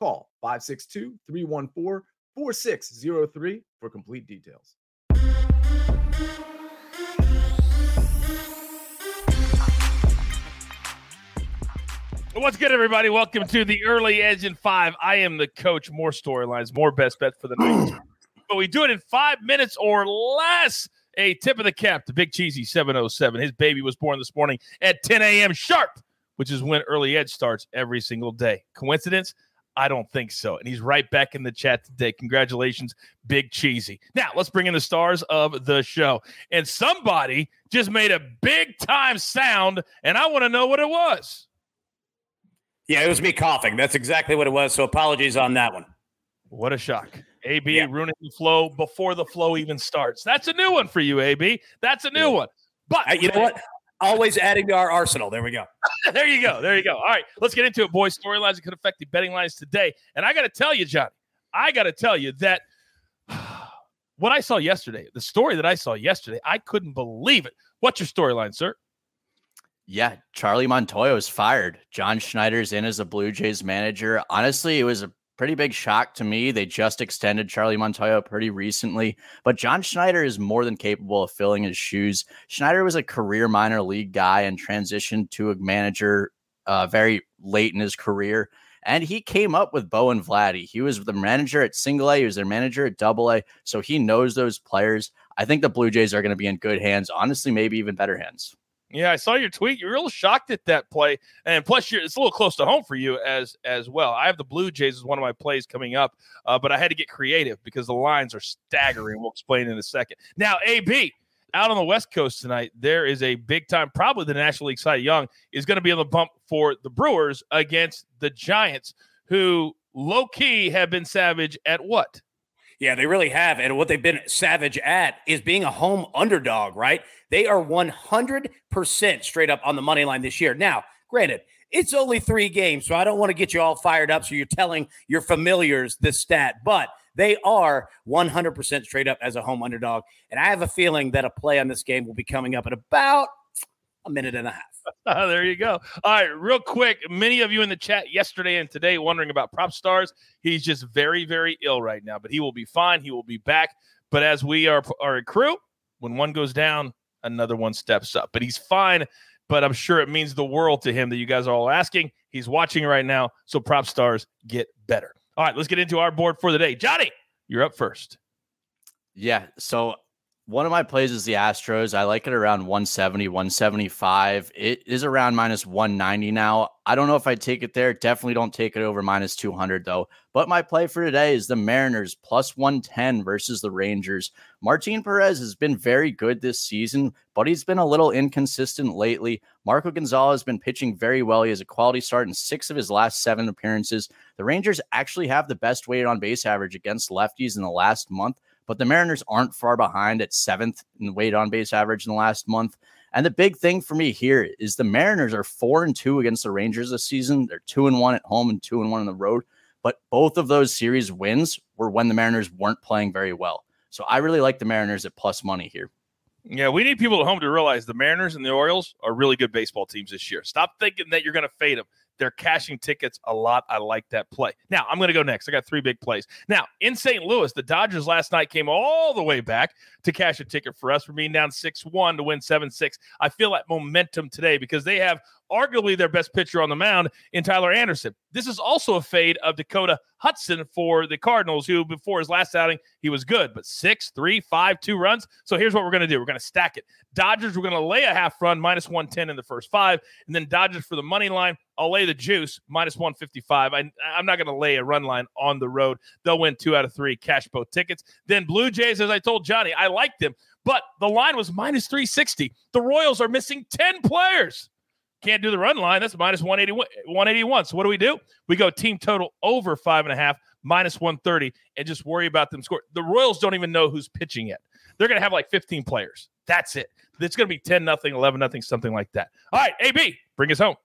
Call 562 314 4603 for complete details. What's good, everybody? Welcome to the Early Edge in Five. I am the coach. More storylines, more best bet for the night. but we do it in five minutes or less. A tip of the cap to Big Cheesy 707. His baby was born this morning at 10 a.m. sharp, which is when Early Edge starts every single day. Coincidence? I don't think so. And he's right back in the chat today. Congratulations, Big Cheesy. Now, let's bring in the stars of the show. And somebody just made a big time sound, and I want to know what it was. Yeah, it was me coughing. That's exactly what it was. So apologies on that one. What a shock. AB yeah. ruining the flow before the flow even starts. That's a new one for you, AB. That's a new yeah. one. But uh, you know what? Always adding to our arsenal. There we go. there you go. There you go. All right, let's get into it, boys. Storylines that could affect the betting lines today. And I got to tell you, Johnny, I got to tell you that what I saw yesterday, the story that I saw yesterday, I couldn't believe it. What's your storyline, sir? Yeah, Charlie Montoyo is fired. John Schneider's in as a Blue Jays manager. Honestly, it was a pretty big shock to me. They just extended Charlie Montoyo pretty recently, but John Schneider is more than capable of filling his shoes. Schneider was a career minor league guy and transitioned to a manager uh, very late in his career. And he came up with Bo and Vladdy. He was the manager at single A, he was their manager at double A. So he knows those players. I think the Blue Jays are going to be in good hands, honestly, maybe even better hands. Yeah, I saw your tweet. You're real shocked at that play, and plus, it's a little close to home for you as as well. I have the Blue Jays as one of my plays coming up, uh, but I had to get creative because the lines are staggering. We'll explain in a second. Now, AB out on the West Coast tonight, there is a big time. Probably the National League Cy Young is going to be on the bump for the Brewers against the Giants, who low key have been savage at what yeah, they really have. And what they've been savage at is being a home underdog, right? They are 100% straight up on the money line this year. Now, granted, it's only three games, so I don't want to get you all fired up. So you're telling your familiars this stat, but they are 100% straight up as a home underdog. And I have a feeling that a play on this game will be coming up in about a minute and a half. There you go. All right, real quick. Many of you in the chat yesterday and today wondering about prop stars. He's just very, very ill right now, but he will be fine. He will be back. But as we are, are a crew, when one goes down, another one steps up. But he's fine. But I'm sure it means the world to him that you guys are all asking. He's watching right now. So prop stars get better. All right, let's get into our board for the day. Johnny, you're up first. Yeah. So one of my plays is the Astros. I like it around 170, 175. It is around minus 190 now. I don't know if I take it there. Definitely don't take it over minus 200 though. But my play for today is the Mariners plus 110 versus the Rangers. Martin Perez has been very good this season, but he's been a little inconsistent lately. Marco Gonzalez has been pitching very well. He has a quality start in six of his last seven appearances. The Rangers actually have the best weighted on base average against lefties in the last month but the Mariners aren't far behind at seventh in weight on base average in the last month. And the big thing for me here is the Mariners are four and two against the Rangers this season. They're two and one at home and two and one on the road. But both of those series wins were when the Mariners weren't playing very well. So I really like the Mariners at plus money here. Yeah, we need people at home to realize the Mariners and the Orioles are really good baseball teams this year. Stop thinking that you're going to fade them. They're cashing tickets a lot. I like that play. Now, I'm going to go next. I got three big plays. Now, in St. Louis, the Dodgers last night came all the way back to cash a ticket for us for being down 6 1 to win 7 6. I feel that momentum today because they have arguably their best pitcher on the mound in Tyler Anderson. This is also a fade of Dakota Hudson for the Cardinals, who before his last outing, he was good, but six, three, five, two runs. So here's what we're going to do we're going to stack it. Dodgers, we're going to lay a half run, minus 110 in the first five, and then Dodgers for the money line. I'll lay the juice, minus 155. I, I'm not going to lay a run line on the road. They'll win two out of three cash both tickets. Then Blue Jays, as I told Johnny, I liked them, but the line was minus 360. The Royals are missing 10 players. Can't do the run line. That's minus 181. 181. So what do we do? We go team total over five and a half, minus 130 and just worry about them score. The Royals don't even know who's pitching yet. They're going to have like 15 players. That's it. It's going to be 10 nothing, 11 nothing, something like that. All right, AB, bring us home.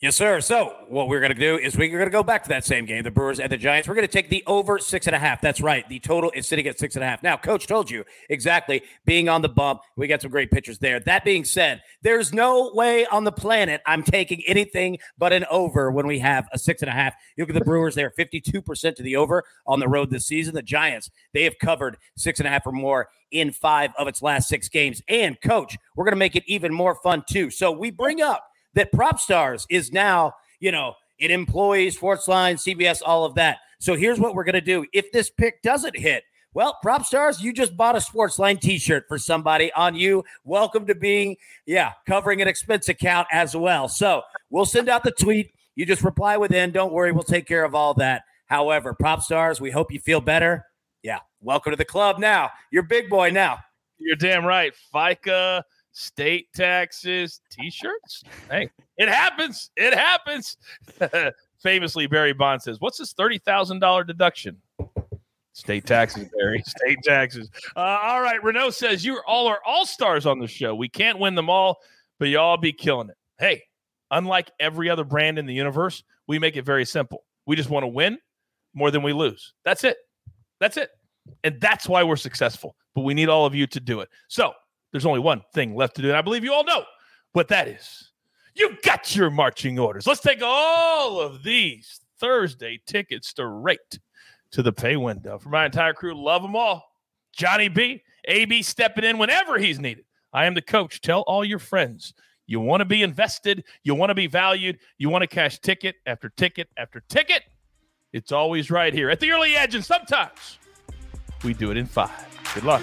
Yes, sir. So what we're going to do is we're going to go back to that same game, the Brewers and the Giants. We're going to take the over six and a half. That's right. The total is sitting at six and a half. Now, Coach told you exactly being on the bump. We got some great pitchers there. That being said, there's no way on the planet I'm taking anything but an over when we have a six and a half. You look at the Brewers; they're 52% to the over on the road this season. The Giants they have covered six and a half or more in five of its last six games. And Coach, we're going to make it even more fun too. So we bring up that PropStars is now, you know, it employs Sportsline, CBS, all of that. So here's what we're going to do. If this pick doesn't hit, well, prop stars, you just bought a Sportsline t-shirt for somebody on you. Welcome to being, yeah, covering an expense account as well. So we'll send out the tweet. You just reply within. Don't worry, we'll take care of all that. However, prop stars, we hope you feel better. Yeah, welcome to the club now. You're big boy now. You're damn right. FICA, state taxes, t-shirts. Hey, it happens. It happens. Famously, Barry Bond says, "What's this thirty thousand dollar deduction?" State taxes, Barry. State taxes. Uh, all right. Renault says you all are all stars on the show. We can't win them all, but you all be killing it. Hey, unlike every other brand in the universe, we make it very simple. We just want to win more than we lose. That's it. That's it. And that's why we're successful. But we need all of you to do it. So there's only one thing left to do. And I believe you all know what that is. You got your marching orders. Let's take all of these Thursday tickets straight to the pay window. For my entire crew, love them all. Johnny B, AB stepping in whenever he's needed. I am the coach. Tell all your friends. You want to be invested. You want to be valued. You want to cash ticket after ticket after ticket. It's always right here at the early edge. And sometimes we do it in five. Good luck.